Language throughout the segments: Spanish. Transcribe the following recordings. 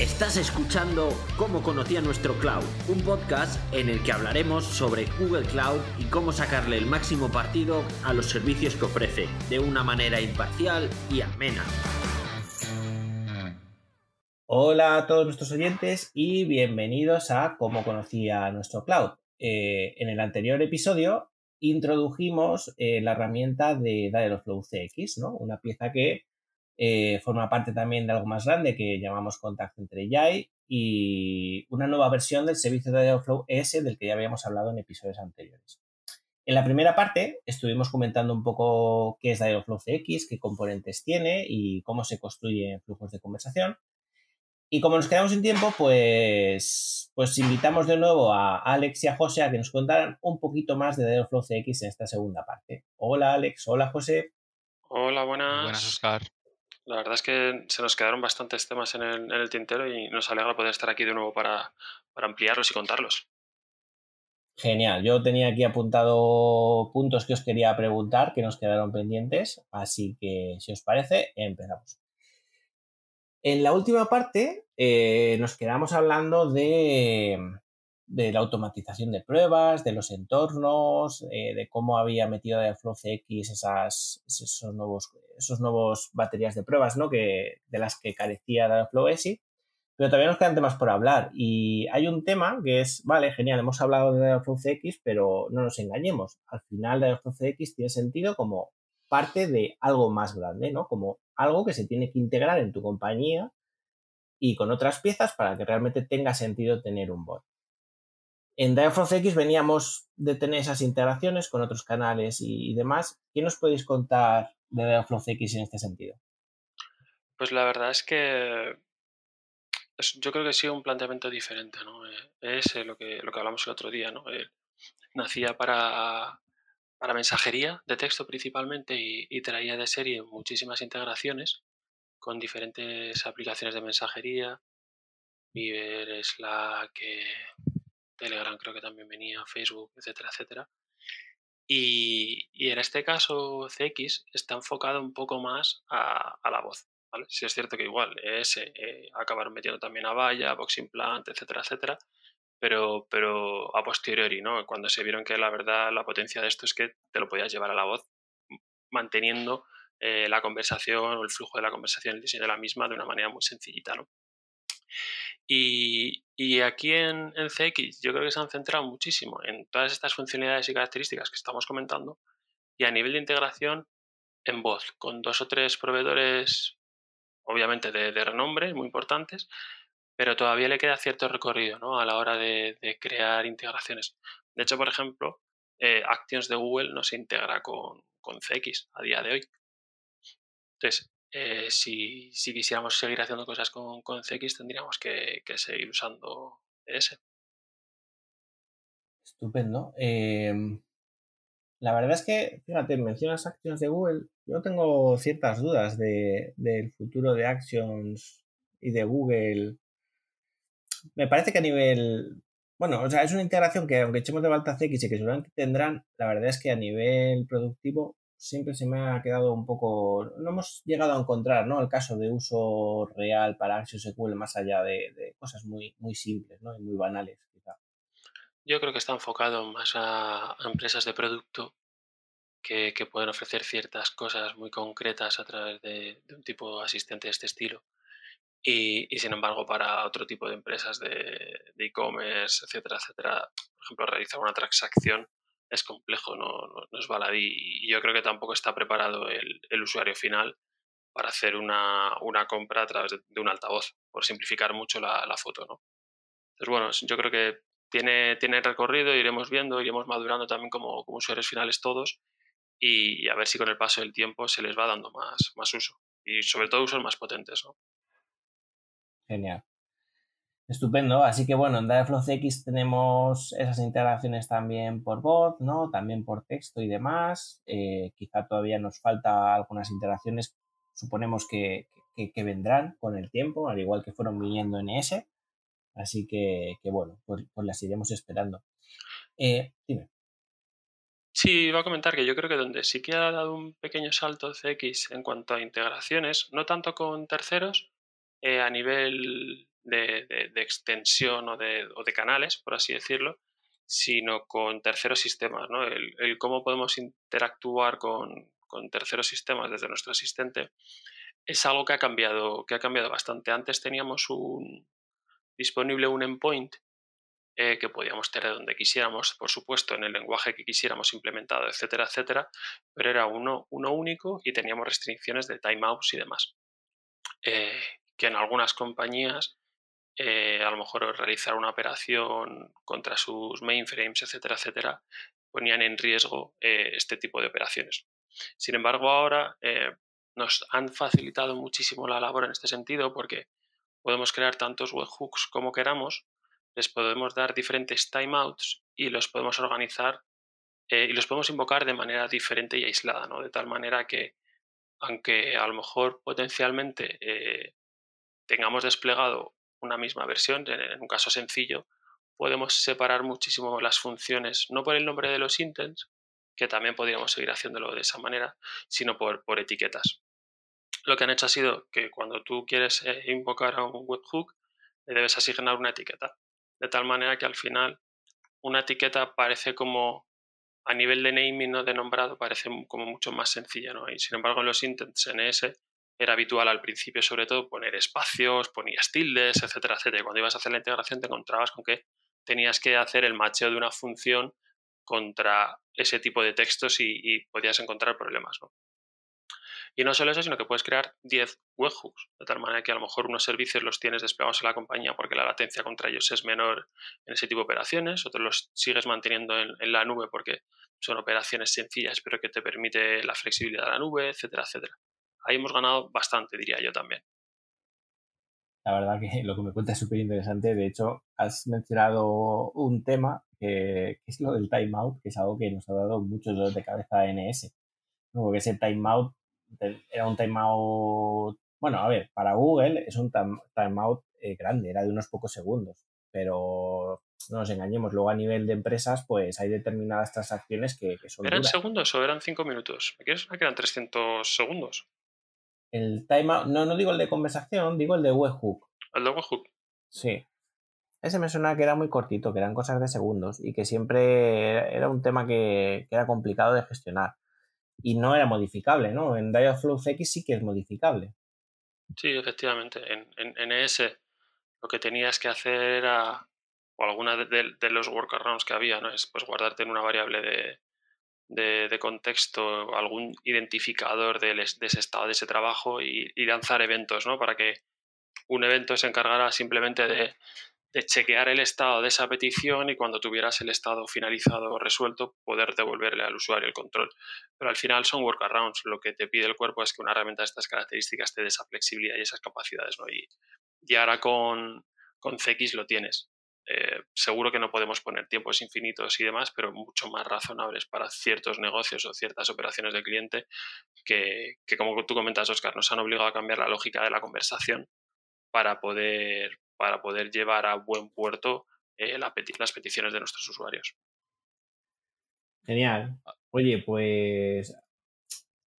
Estás escuchando Cómo conocía nuestro cloud, un podcast en el que hablaremos sobre Google Cloud y cómo sacarle el máximo partido a los servicios que ofrece, de una manera imparcial y amena. Hola a todos nuestros oyentes y bienvenidos a Cómo conocía nuestro cloud. Eh, en el anterior episodio introdujimos eh, la herramienta de Dialogflow CX, ¿no? una pieza que eh, forma parte también de algo más grande que llamamos Contact Center AI y una nueva versión del servicio de Dialogflow S del que ya habíamos hablado en episodios anteriores. En la primera parte estuvimos comentando un poco qué es Dialogflow CX, qué componentes tiene y cómo se construyen flujos de conversación. Y como nos quedamos sin tiempo, pues, pues invitamos de nuevo a Alex y a José a que nos contaran un poquito más de Dialogflow CX en esta segunda parte. Hola Alex, hola José. Hola, buenas. Buenas, Oscar. La verdad es que se nos quedaron bastantes temas en el, tintero y nos alegra poder estar aquí de nuevo para, para ampliarlos y contarlos. Genial, yo tenía aquí apuntado puntos que os quería preguntar que nos quedaron pendientes, así que si os parece, empezamos. En la última parte eh, nos quedamos hablando de, de la automatización de pruebas, de los entornos, eh, de cómo había metido de CX esas, esos nuevos, esos nuevos baterías de pruebas, ¿no? Que, de las que carecía Dialogflow ESI. Pero todavía nos quedan temas por hablar. Y hay un tema que es, vale, genial, hemos hablado de Dialogflow CX, pero no nos engañemos. Al final Dialogflow CX tiene sentido como parte de algo más grande, ¿no? Como algo que se tiene que integrar en tu compañía y con otras piezas para que realmente tenga sentido tener un bot. En X veníamos de tener esas integraciones con otros canales y, demás. ¿Qué nos podéis contar de X en este sentido? Pues la verdad es que yo creo que ha sido un planteamiento diferente, ¿no? Eh, es lo que, lo que hablamos el otro día, ¿no? nacía para, para mensajería de texto principalmente y, traía de serie muchísimas integraciones con diferentes aplicaciones de mensajería, Viver, Slack, Telegram creo que también venía, Facebook, etcétera, etcétera. Y, en este caso CX está enfocado un poco más a, la voz. ¿vale? Si es cierto que igual es eh, acabaron metiendo también a Vaya, Implant, etcétera, etcétera, pero, pero a posteriori, ¿no? cuando se vieron que la verdad, la potencia de esto es que te lo podías llevar a la voz manteniendo eh, la conversación o el flujo de la conversación, el diseño de la misma de una manera muy sencillita. ¿no? Y, aquí en, CX yo creo que se han centrado muchísimo en todas estas funcionalidades y características que estamos comentando y a nivel de integración en voz, con dos o tres proveedores, obviamente de, renombre, muy importantes, pero todavía le queda cierto recorrido ¿no? a la hora de, crear integraciones. De hecho, por ejemplo, eh, Actions de Google no se integra con, con CX a día de hoy. Entonces, eh, si, quisiéramos seguir haciendo cosas con, CX, tendríamos que, seguir usando ES. Estupendo. Em, la verdad es que, fíjate, mencionas Actions de Google. Yo tengo ciertas dudas del futuro de Actions y de Google. Me parece que a nivel. Bueno, o sea, es una integración que, aunque echemos de falta CX y que seguramente tendrán, la verdad es que a nivel productivo siempre se me ha quedado un poco, no hemos llegado a encontrar, ¿no? El caso de uso real para SQL más allá de, cosas muy, muy simples, ¿no? Y muy banales. Yo creo que está enfocado más a, empresas de producto que, pueden ofrecer ciertas cosas muy concretas a través de, un tipo de asistente de este estilo. Y, sin embargo, para otro tipo de empresas de e-commerce, etcétera, etcétera, por ejemplo, realizar una transacción es complejo, no, no, es baladí. Y yo creo que tampoco está preparado el, el usuario final para hacer una, una, compra a través de, un altavoz, por simplificar mucho la, la, foto. ¿no? Entonces, bueno, yo creo que tiene, tiene recorrido, iremos viendo, iremos madurando también como, como usuarios finales todos y, a ver si con el paso del tiempo se les va dando más, más uso y sobre todo usos más potentes. ¿no? Genial. Estupendo, así que bueno, en Dialogflow CX tenemos esas integraciones también por voz, ¿no? También por texto y demás. Eh, quizá todavía nos falta algunas integraciones, suponemos que, vendrán con el tiempo, al igual que fueron viniendo en ES. Así que, bueno, pues, pues, las iremos esperando. Eh, dime. Sí, iba a comentar que yo creo que donde sí que ha dado un pequeño salto CX en cuanto a integraciones, no tanto con terceros, eh, a nivel de, extensión o de, canales, por así decirlo, sino con terceros sistemas. ¿no? El, cómo podemos interactuar con, terceros sistemas desde nuestro asistente es algo que ha cambiado, que ha cambiado bastante. Antes teníamos un, disponible un endpoint eh, que podíamos tener donde quisiéramos, por supuesto, en el lenguaje que quisiéramos implementado, etcétera, etcétera, pero era uno, uno único y teníamos restricciones de timeouts y demás. Eh, que en algunas compañías eh, a lo mejor realizar una operación contra sus mainframes, etcétera, etcétera, ponían en riesgo eh, este tipo de operaciones. Sin embargo, ahora eh, nos han facilitado muchísimo la labor en este sentido porque podemos crear tantos webhooks como queramos, les podemos dar diferentes timeouts y los podemos organizar y los podemos invocar de manera diferente y aislada, ¿no? de tal manera que aunque a lo mejor potencialmente tengamos desplegado una misma versión, en un caso sencillo, podemos separar muchísimo las funciones, no por el nombre de los intents, que también podríamos seguir haciéndolo de esa manera, sino por, por etiquetas. Lo que han hecho ha sido que cuando tú quieres eh, invocar a un webhook, le debes asignar una etiqueta, de tal manera que al final una etiqueta parece como a nivel de naming no de nombrado parece como mucho más sencilla, ¿no? Y sin embargo en los intents NS era habitual al principio, sobre todo, poner espacios, ponías tildes, etcétera, etcétera. Cuando ibas a hacer la integración te encontrabas con que tenías que hacer el macheo de una función contra ese tipo de textos y, podías encontrar problemas. Y no solo eso, sino que puedes crear 10 webhooks, de tal manera que a lo mejor unos servicios los tienes desplegados en la compañía porque la latencia contra ellos es menor en ese tipo de operaciones, otros los sigues manteniendo en, en la nube porque son operaciones sencillas pero que te permite la flexibilidad de la nube, etcétera, etcétera ahí hemos ganado bastante, diría yo también. La verdad que lo que me cuenta es súper interesante. De hecho, has mencionado un tema que, es lo del timeout, que es algo que nos ha dado muchos dolores de cabeza a NS. Porque ese timeout era un timeout, bueno, a ver, para Google es un timeout eh, grande, era de unos pocos segundos, pero no nos engañemos, luego a nivel de empresas, pues hay determinadas transacciones que, que son. ¿Eran segundos o eran cinco minutos? ¿Me quieres que eran 300 segundos? El timeout, no, no digo el de conversación, digo el de webhook. El de webhook. Sí. Ese me suena que era muy cortito, que eran cosas de segundos y que siempre era un tema que, era complicado de gestionar. Y no era modificable, ¿no? En Dialogflow X sí que es modificable. Sí, efectivamente. En, en, ES lo que tenías que hacer era, o alguna de, de, los workarounds que había, ¿no? Es pues guardarte en una variable de, de, contexto, algún identificador de, ese estado, de ese trabajo y, lanzar eventos, ¿no? Para que un evento se encargara simplemente de, chequear el estado de esa petición y cuando tuvieras el estado finalizado o resuelto, poder devolverle al usuario el control. Pero al final son workarounds. Lo que te pide el cuerpo es que una herramienta de estas características te dé esa flexibilidad y esas capacidades, ¿no? Y, y ahora con, con CX lo tienes. Eh, seguro que no podemos poner tiempos infinitos y demás, pero mucho más razonables para ciertos negocios o ciertas operaciones de cliente que, como tú comentas, Oscar, nos han obligado a cambiar la lógica de la conversación para poder, para poder llevar a buen puerto eh, las peticiones de nuestros usuarios. Genial. Oye, pues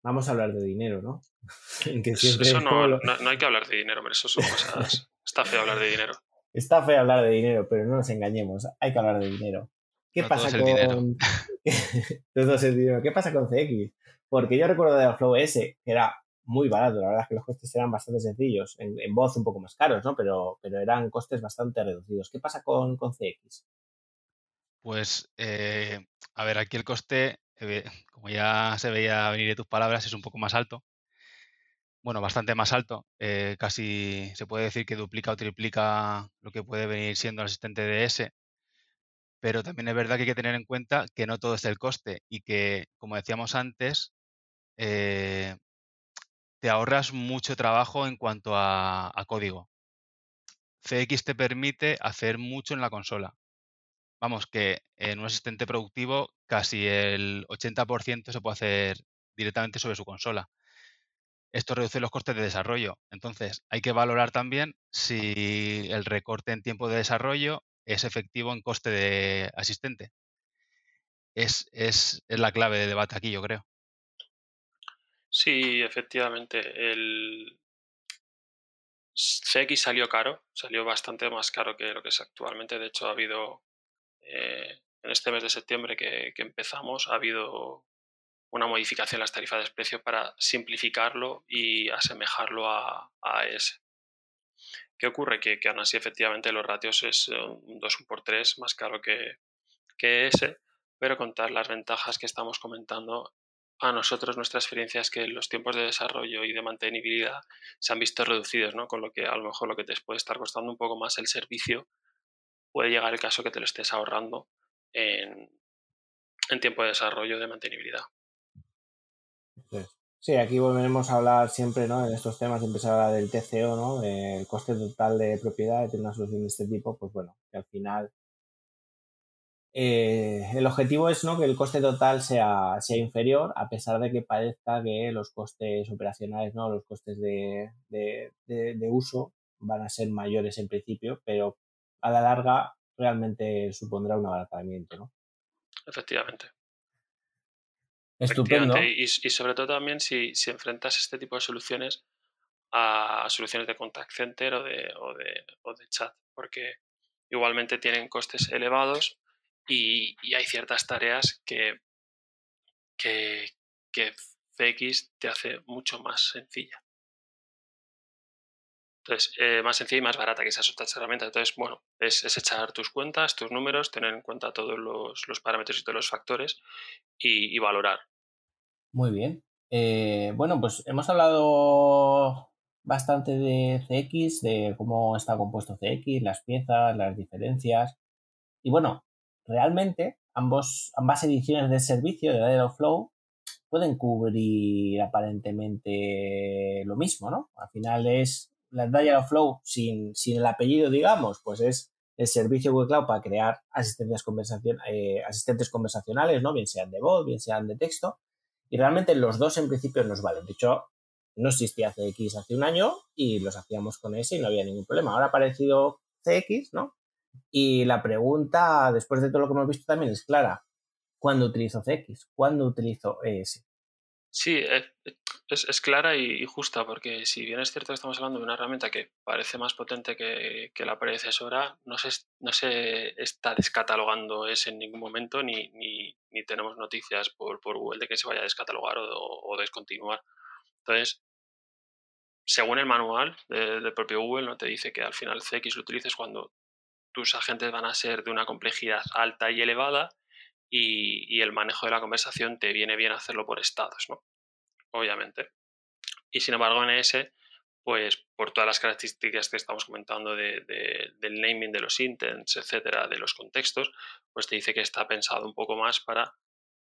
vamos a hablar de dinero, ¿no? eso no, no, hay que hablar de dinero, pero eso son cosas. Está feo hablar de dinero. Está feo hablar de dinero, pero no nos engañemos, hay que hablar de dinero. ¿Qué pasa con. ¿Qué pasa con CX? Porque yo recuerdo de Flow S, que era muy barato, la verdad es que los costes eran bastante sencillos, en, voz un poco más caros, ¿no? Pero, pero eran costes bastante reducidos. ¿Qué pasa con, con CX? Pues, eh, a ver, aquí el coste, eh, como ya se veía venir de tus palabras, es un poco más alto bueno, bastante más alto. Eh, casi se puede decir que duplica o triplica lo que puede venir siendo el asistente de S. Pero también es verdad que hay que tener en cuenta que no todo es el coste y que, como decíamos antes, eh, te ahorras mucho trabajo en cuanto a, código. CX te permite hacer mucho en la consola. Vamos, que en un asistente productivo casi el 80% se puede hacer directamente sobre su consola esto reduce los costes de desarrollo. Entonces, hay que valorar también si el recorte en tiempo de desarrollo es efectivo en coste de asistente. Es, es, la clave de debate aquí, yo creo. Sí, efectivamente. El... CX salió caro, salió bastante más caro que lo que es actualmente. De hecho, ha habido, eh, en este mes de septiembre que, empezamos, ha habido una modificación en las tarifas de precio para simplificarlo y asemejarlo a, a ES. ¿Qué ocurre? Que, que, aún así efectivamente los ratios es un 2 por 3 más caro que, que ese, pero con todas las ventajas que estamos comentando, a nosotros nuestra experiencia es que los tiempos de desarrollo y de mantenibilidad se han visto reducidos, ¿no? Con lo que a lo mejor lo que te puede estar costando un poco más el servicio puede llegar el caso que te lo estés ahorrando en, tiempo de desarrollo de mantenibilidad. Sí, aquí volveremos a hablar siempre, ¿no? En estos temas, empezar a hablar del TCO, ¿no? Del coste total de propiedad, de una solución de este tipo, pues bueno, que al final eh, el objetivo es ¿no? que el coste total sea, sea inferior, a pesar de que parezca que los costes operacionales, ¿no? los costes de, de, uso van a ser mayores en principio, pero a la larga realmente supondrá un abaratamiento. ¿no? Efectivamente. Estupendo. Y, y, sobre todo también si, si, enfrentas este tipo de soluciones a soluciones de contact center o de, o de, o de chat, porque igualmente tienen costes elevados y, hay ciertas tareas que, que, CX te hace mucho más sencilla. Entonces, eh, más sencilla y más barata que esas otras herramientas. Entonces, bueno, es, echar tus cuentas, tus números, tener en cuenta todos los, parámetros y todos los factores y, valorar. Muy bien. Eh, bueno, pues hemos hablado bastante de CX, de cómo está compuesto CX, las piezas, las diferencias. Y bueno, realmente ambos, ambas ediciones del servicio de Dial Flow pueden cubrir aparentemente lo mismo, ¿no? Al final es la Dial Flow sin, sin el apellido, digamos, pues es el servicio Google Cloud para crear asistencias conversación, eh, asistentes conversacionales, ¿no? Bien sean de voz, bien sean de texto. Y realmente los dos en principio nos valen. De hecho, no existía CX hace un año y los hacíamos con ese y no había ningún problema. Ahora ha aparecido CX, ¿no? Y la pregunta, después de todo lo que hemos visto, también es clara. ¿Cuándo utilizo CX? ¿Cuándo utilizo ES? Sí, eh, es, clara y, justa, porque si bien es cierto que estamos hablando de una herramienta que parece más potente que, la predecesora, no se, no se está descatalogando ES en ningún momento, ni, ni, tenemos noticias por, por, Google de que se vaya a descatalogar o, o descontinuar. Entonces, según el manual del propio Google, no te dice que al final CX lo utilices cuando tus agentes van a ser de una complejidad alta y elevada y, el manejo de la conversación te viene bien hacerlo por estados, ¿no? Obviamente. Y sin embargo, en ese, pues por todas las características que estamos comentando de, del naming de los intents, etcétera, de los contextos, pues te dice que está pensado un poco más para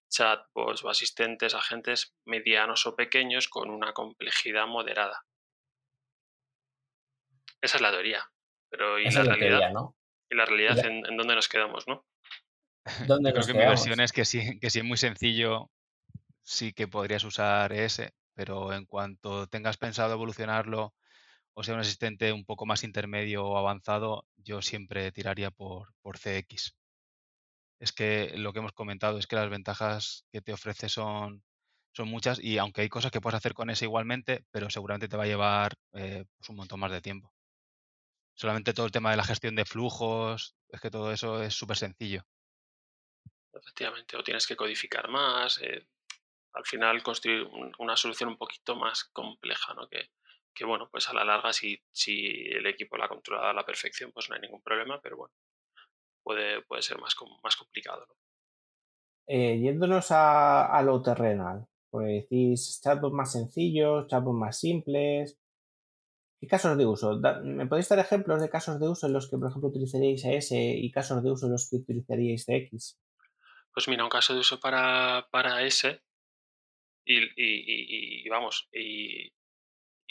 chatbots o asistentes, agentes medianos o pequeños con una complejidad moderada. Esa es la teoría. Pero ¿y la, realidad? ¿no? Y la realidad En, dónde nos quedamos, ¿no? ¿Dónde creo que mi versión es que sí, que sí es muy sencillo, sí que podrías usar ese, pero en cuanto tengas pensado evolucionarlo o sea un asistente un poco más intermedio o avanzado, yo siempre tiraría por, por CX. Es que lo que hemos comentado es que las ventajas que te ofrece son, son muchas y aunque hay cosas que puedes hacer con ese igualmente, pero seguramente te va a llevar eh, pues un montón más de tiempo solamente todo el tema de la gestión de flujos, es que todo eso es súper sencillo. Efectivamente, o tienes que codificar más, eh, al final construir una solución un poquito más compleja, ¿no? Que, que, bueno, pues a la larga si, si el equipo la controla a la perfección, pues no hay ningún problema, pero bueno, puede, puede ser más, más complicado. ¿no? Eh, yéndonos a, a, lo terrenal, pues decís chatbots más sencillos, chatbots más simples, ¿Qué casos de uso? ¿Me podéis dar ejemplos de casos de uso en los que, por ejemplo, utilizaríais S y casos de uso en los que utilizaríais CX? Pues mira, un caso de uso para, para S y, vamos, y,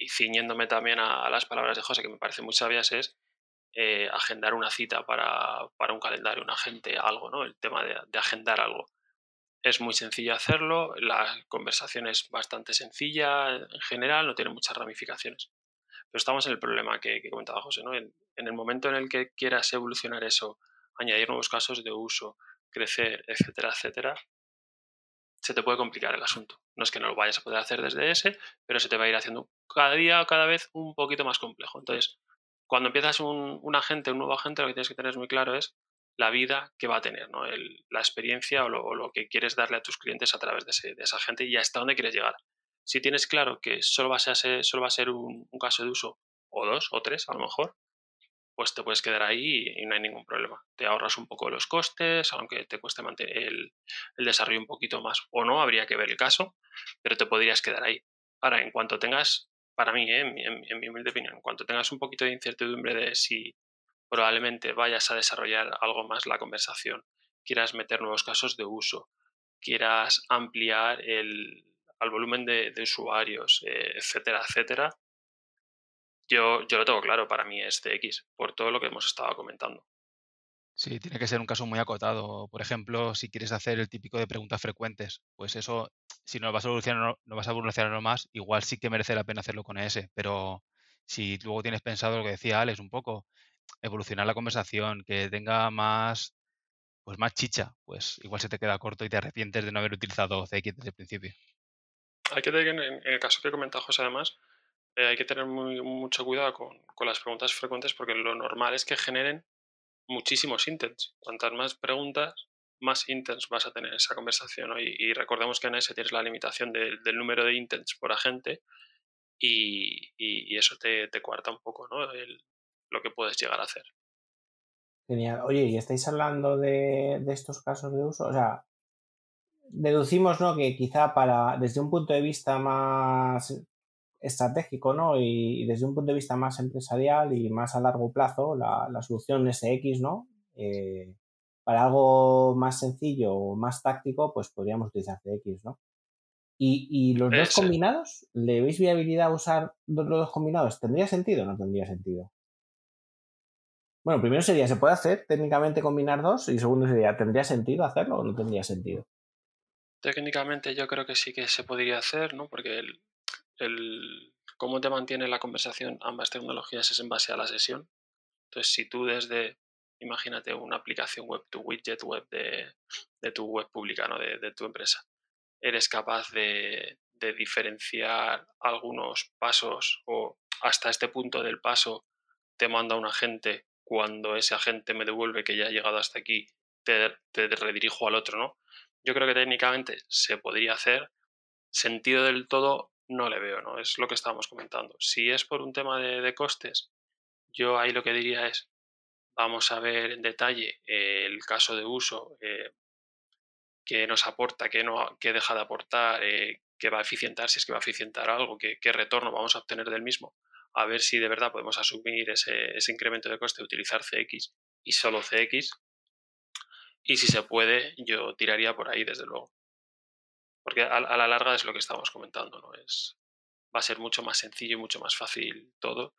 ciñéndome también a, las palabras de José, que me parecen muy sabias, es eh, agendar una cita para, un calendario, un agente, algo, ¿no? El tema de, de agendar algo. Es muy sencillo hacerlo, la conversación es bastante sencilla en general, no tiene muchas ramificaciones. Pero estamos en el problema que, comentaba José, ¿no? En, el momento en el que quieras evolucionar eso, añadir nuevos casos de uso, crecer, etcétera, etcétera, se te puede complicar el asunto. No es que no lo vayas a poder hacer desde ese, pero se te va a ir haciendo cada día cada vez un poquito más complejo. Entonces, cuando empiezas un, agente, un nuevo agente, lo que tienes que tener muy claro es la vida que va a tener, ¿no? la experiencia o lo, que quieres darle a tus clientes a través de, ese, de esa gente y hasta dónde quieres llegar. Si tienes claro que solo va a ser, solo va a ser un, caso de uso, o dos, o tres a lo mejor, pues te puedes quedar ahí y no hay ningún problema. Te ahorras un poco los costes, aunque te cueste mantener el, desarrollo un poquito más o no, habría que ver el caso, pero te podrías quedar ahí. Ahora, en cuanto tengas para mí, ¿eh? en, mi humilde opinión, cuando tengas un poquito de incertidumbre de si probablemente vayas a desarrollar algo más la conversación, quieras meter nuevos casos de uso, quieras ampliar el, al volumen de, usuarios, eh, etcétera, etcétera, yo, yo lo tengo claro, para mí es CX, por todo lo que hemos estado comentando. Sí, tiene que ser un caso muy acotado. Por ejemplo, si quieres hacer el típico de preguntas frecuentes, pues eso, si no vas a evolucionar, no vas a evolucionar más, igual sí que merece la pena hacerlo con ese. Pero si luego tienes pensado lo que decía Alex, un poco, evolucionar la conversación, que tenga más, pues más chicha, pues igual se te queda corto y te arrepientes de no haber utilizado CX desde el principio. Hay que tener, en el caso que comenta José, además, eh, hay que tener muy, mucho cuidado con, con las preguntas frecuentes porque lo normal es que generen muchísimos intents. Cuantas más preguntas, más intents vas a tener en esa conversación. Y, recordemos que en ese tienes la limitación del número de intents por agente y, eso te, te, cuarta un poco ¿no? lo que puedes llegar a hacer. Genial. Oye, ¿y estáis hablando de, de estos casos de uso? O sea, deducimos ¿no? que quizá para, desde un punto de vista más estratégico, ¿no? Y, desde un punto de vista más empresarial y más a largo plazo, la, solución SX, ¿no? Eh, para algo más sencillo o más táctico, pues podríamos utilizar CX, ¿no? ¿Y, los dos combinados? ¿Le veis viabilidad a usar los dos combinados? ¿Tendría sentido o no tendría sentido? Bueno, primero sería, ¿se puede hacer técnicamente combinar dos? Y segundo sería, ¿tendría sentido hacerlo o no tendría sentido? Técnicamente yo creo que sí que se podría hacer, ¿no? Porque el, el cómo te mantiene la conversación ambas tecnologías es en base a la sesión. Entonces, si tú desde, imagínate, una aplicación web, tu widget web de, tu web pública, ¿no? de, tu empresa, eres capaz de, diferenciar algunos pasos o hasta este punto del paso te manda un agente, cuando ese agente me devuelve que ya ha llegado hasta aquí, te, te redirijo al otro, ¿no? Yo creo que técnicamente se podría hacer. Sentido del todo no le veo, ¿no? Es lo que estábamos comentando. Si es por un tema de, costes, yo ahí lo que diría es, vamos a ver en detalle el caso de uso, eh, qué nos aporta, qué, no, qué deja de aportar, eh, qué va a eficientar, si es que va a eficientar algo, qué, qué, retorno vamos a obtener del mismo, a ver si de verdad podemos asumir ese, ese incremento de coste, utilizar CX y solo CX. Y si se puede, yo tiraría por ahí, desde luego. Porque a, la larga es lo que estamos comentando, ¿no? Es, va a ser mucho más sencillo y mucho más fácil todo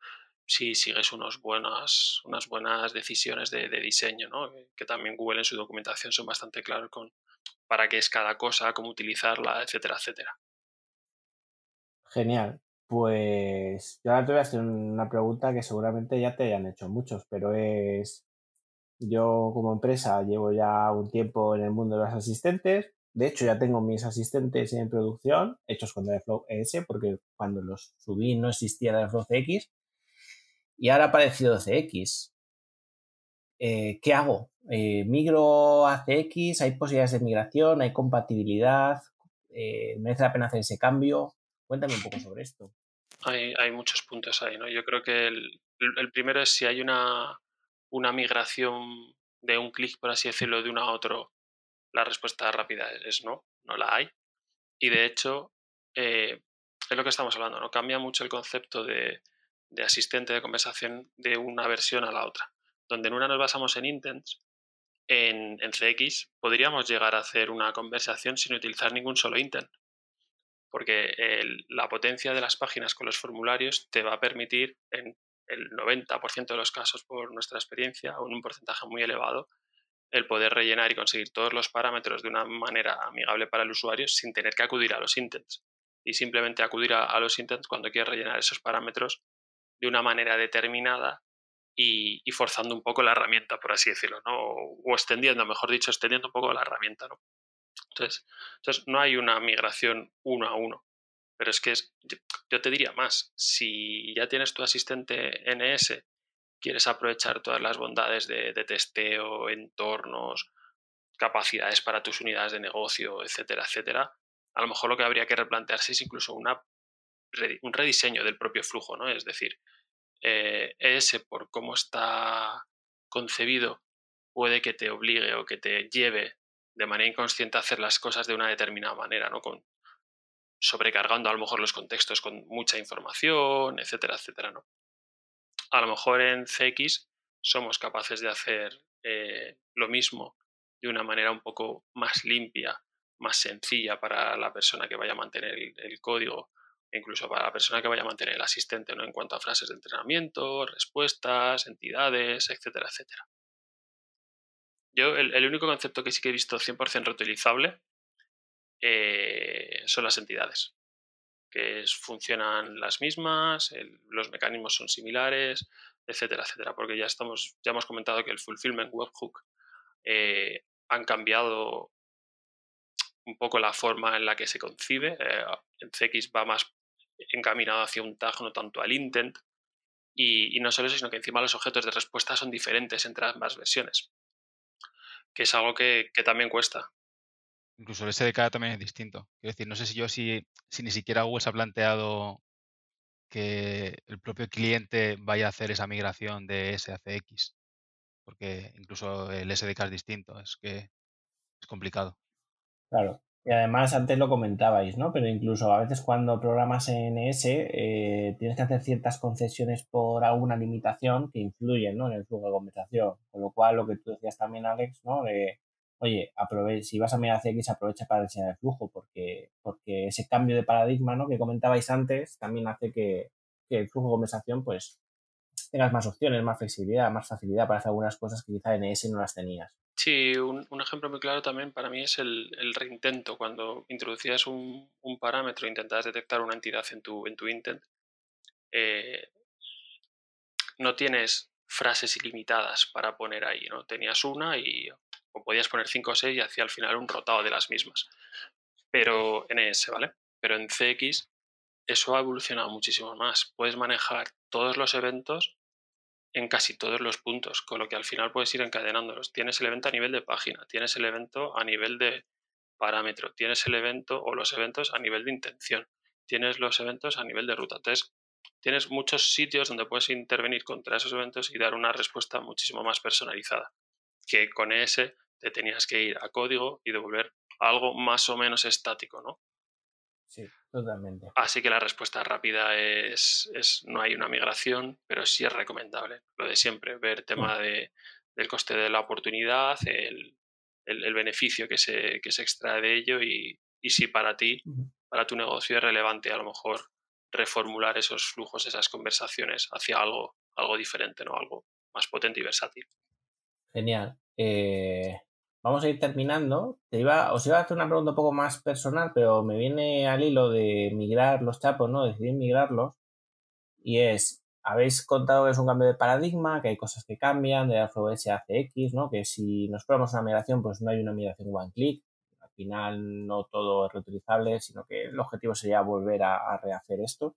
si sigues unos buenas, unas buenas decisiones de, diseño, ¿no? Que también Google en su documentación son bastante claros con para qué es cada cosa, cómo utilizarla, etcétera, etcétera. Genial. Pues yo ahora te voy a hacer una pregunta que seguramente ya te hayan hecho muchos, pero es, yo como empresa llevo ya un tiempo en el mundo de los asistentes, de hecho, ya tengo mis asistentes en producción, hechos con Flow ES, porque cuando los subí no existía Flow CX. Y ahora ha aparecido CX. Eh, ¿Qué hago? Eh, ¿Migro a CX? ¿Hay posibilidades de migración? ¿Hay compatibilidad? Eh, ¿Merece la pena hacer ese cambio? Cuéntame un poco sobre esto. Hay, muchos puntos ahí, ¿no? Yo creo que el, primero es si hay una, una migración de un clic, por así decirlo, de uno a otro la respuesta rápida es no, no la hay. Y de hecho, eh, es lo que estamos hablando, ¿no? Cambia mucho el concepto de, asistente de conversación de una versión a la otra. Donde en una nos basamos en intents, en, CX podríamos llegar a hacer una conversación sin utilizar ningún solo intent. Porque la potencia de las páginas con los formularios te va a permitir, en el 90% de los casos por nuestra experiencia, o en un porcentaje muy elevado, el poder rellenar y conseguir todos los parámetros de una manera amigable para el usuario sin tener que acudir a los intents. Y simplemente acudir a, los intents cuando quieres rellenar esos parámetros de una manera determinada y, forzando un poco la herramienta, por así decirlo, ¿no? O, extendiendo, mejor dicho, extendiendo un poco la herramienta, ¿no? Entonces, entonces no hay una migración uno a uno. Pero es que es, yo te diría más, si ya tienes tu asistente NS, quieres aprovechar todas las bondades de, testeo, entornos, capacidades para tus unidades de negocio, etcétera, etcétera, a lo mejor lo que habría que replantearse es incluso un rediseño del propio flujo, ¿no? Es decir, eh, ese por cómo está concebido puede que te obligue o que te lleve de manera inconsciente a hacer las cosas de una determinada manera, ¿no? Con, sobrecargando a lo mejor los contextos con mucha información, etcétera, etcétera, ¿no? A lo mejor en CX somos capaces de hacer eh, lo mismo de una manera un poco más limpia, más sencilla para la persona que vaya a mantener el, código, incluso para la persona que vaya a mantener el asistente, ¿no? En cuanto a frases de entrenamiento, respuestas, entidades, etcétera, etcétera. Yo, el, único concepto que sí que he visto 100% reutilizable eh, son las entidades, que funcionan las mismas, los mecanismos son similares, etcétera, etcétera, porque ya, estamos, ya hemos comentado que el Fulfillment Webhook eh, han cambiado un poco la forma en la que se concibe. Eh, en CX va más encaminado hacia un tag, no tanto al intent. Y, no solo eso, sino que encima los objetos de respuesta son diferentes entre ambas versiones, que es algo que, también cuesta. Incluso el SDK también es distinto. Quiero decir, no sé si yo si, si ni siquiera Google se ha planteado que el propio cliente vaya a hacer esa migración de S a CX, porque incluso el SDK es distinto, es que es complicado. Claro. Y además antes lo comentabais, ¿no? Pero incluso a veces cuando programas en ES eh, tienes que hacer ciertas concesiones por alguna limitación que influyen ¿no? en el flujo de conversación. Con lo cual, lo que tú decías también, Alex, ¿no? Oye, si vas a mirar CX, aprovecha para diseñar el flujo, porque, porque ese cambio de paradigma ¿no? que comentabais antes también hace que, que el flujo de conversación pues tengas más opciones, más flexibilidad, más facilidad para hacer algunas cosas que quizá en ES no las tenías. Sí, un, ejemplo muy claro también para mí es el, reintento. Cuando introducías un, parámetro e intentabas detectar una entidad en tu, en tu intent, eh, no tienes frases ilimitadas para poner ahí, ¿no? Tenías una y podías poner 5 o 6 y hacía al final un rotado de las mismas. Pero en ES, ¿vale? Pero en CX eso ha evolucionado muchísimo más. Puedes manejar todos los eventos en casi todos los puntos, con lo que al final puedes ir encadenándolos. Tienes el evento a nivel de página, tienes el evento a nivel de parámetro, tienes el evento o los eventos a nivel de intención, tienes los eventos a nivel de ruta. Entonces, tienes muchos sitios donde puedes intervenir contra esos eventos y dar una respuesta muchísimo más personalizada. Que con ese te tenías que ir a código y devolver algo más o menos estático, ¿no? Sí, totalmente. Así que la respuesta rápida es, es, no hay una migración, pero sí es recomendable. Lo de siempre, ver tema de, del coste de la oportunidad, el, el, beneficio que se, que se, extrae de ello y, y si para ti, para tu negocio es relevante a lo mejor reformular esos flujos, esas conversaciones hacia algo, algo diferente, ¿no? Algo más potente y versátil. Genial. Eh, vamos a ir terminando. Te iba, os iba a hacer una pregunta un poco más personal, pero me viene al hilo de migrar los chapos, ¿no? Decidir migrarlos. Y es, habéis contado que es un cambio de paradigma, que hay cosas que cambian de AFOS a CX, ¿no? Que si nos probamos una migración, pues no hay una migración one click. Al final no todo es reutilizable, sino que el objetivo sería volver a, rehacer esto.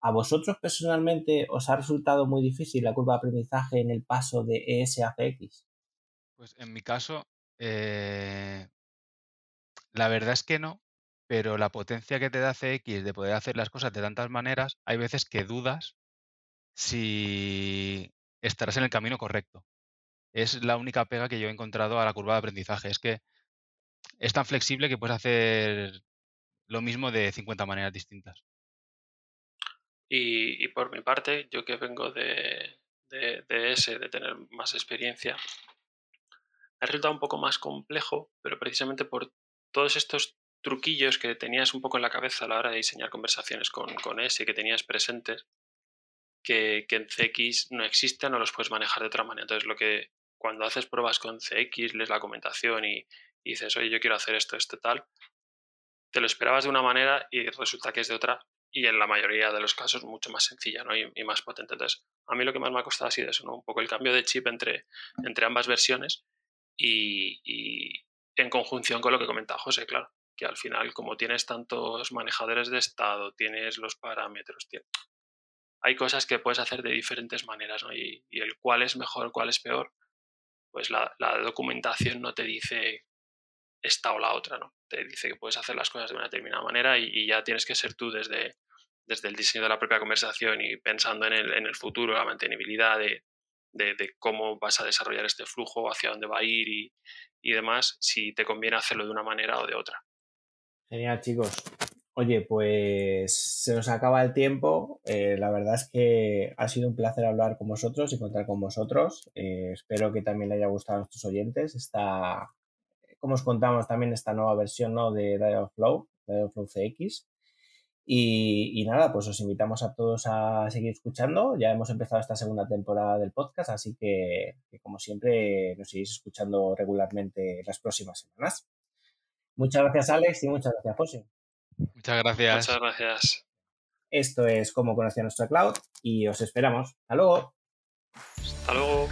¿A vosotros personalmente os ha resultado muy difícil la curva de aprendizaje en el paso de ES a CX? Pues en mi caso, eh, la verdad es que no, pero la potencia que te da CX de poder hacer las cosas de tantas maneras, hay veces que dudas si estarás en el camino correcto. Es la única pega que yo he encontrado a la curva de aprendizaje. Es que es tan flexible que puedes hacer lo mismo de 50 maneras distintas. Y, por mi parte, yo que vengo de, de ese, de tener más experiencia, ha resultado un poco más complejo, pero precisamente por todos estos truquillos que tenías un poco en la cabeza a la hora de diseñar conversaciones con, con S que tenías presentes, que, en CX no existen o los puedes manejar de otra manera. Entonces, lo que cuando haces pruebas con CX, lees la documentación y, dices, oye, yo quiero hacer esto, esto, tal, te lo esperabas de una manera y resulta que es de otra y en la mayoría de los casos mucho más sencilla ¿no? y, más potente. Entonces, a mí lo que más me ha costado ha sido eso, ¿no? un poco el cambio de chip entre, entre ambas versiones y, en conjunción con lo que comenta José, claro, que al final como tienes tantos manejadores de estado, tienes los parámetros, hay cosas que puedes hacer de diferentes maneras, ¿no? Y, el cuál es mejor, cuál es peor, pues la, documentación no te dice esta o la otra, ¿no? Te dice que puedes hacer las cosas de una determinada manera y, ya tienes que ser tú desde, desde el diseño de la propia conversación y pensando en el, en el futuro, la mantenibilidad de, de, cómo vas a desarrollar este flujo, hacia dónde va a ir y, y demás, si te conviene hacerlo de una manera o de otra. Genial, chicos. Oye, pues se nos acaba el tiempo. Eh, la verdad es que ha sido un placer hablar con vosotros y contar con vosotros. Eh, espero que también le haya gustado a nuestros oyentes. Esta, como os contamos, también esta nueva versión ¿no? de Dialogflow, Dialogflow CX. Y, nada, pues os invitamos a todos a seguir escuchando. Ya hemos empezado esta segunda temporada del podcast, así que, como siempre nos seguís escuchando regularmente las próximas semanas. Muchas gracias Alex y muchas gracias José. Muchas gracias. Muchas gracias. Esto es Cómo conocía nuestra cloud y os esperamos. Hasta luego. Hasta luego.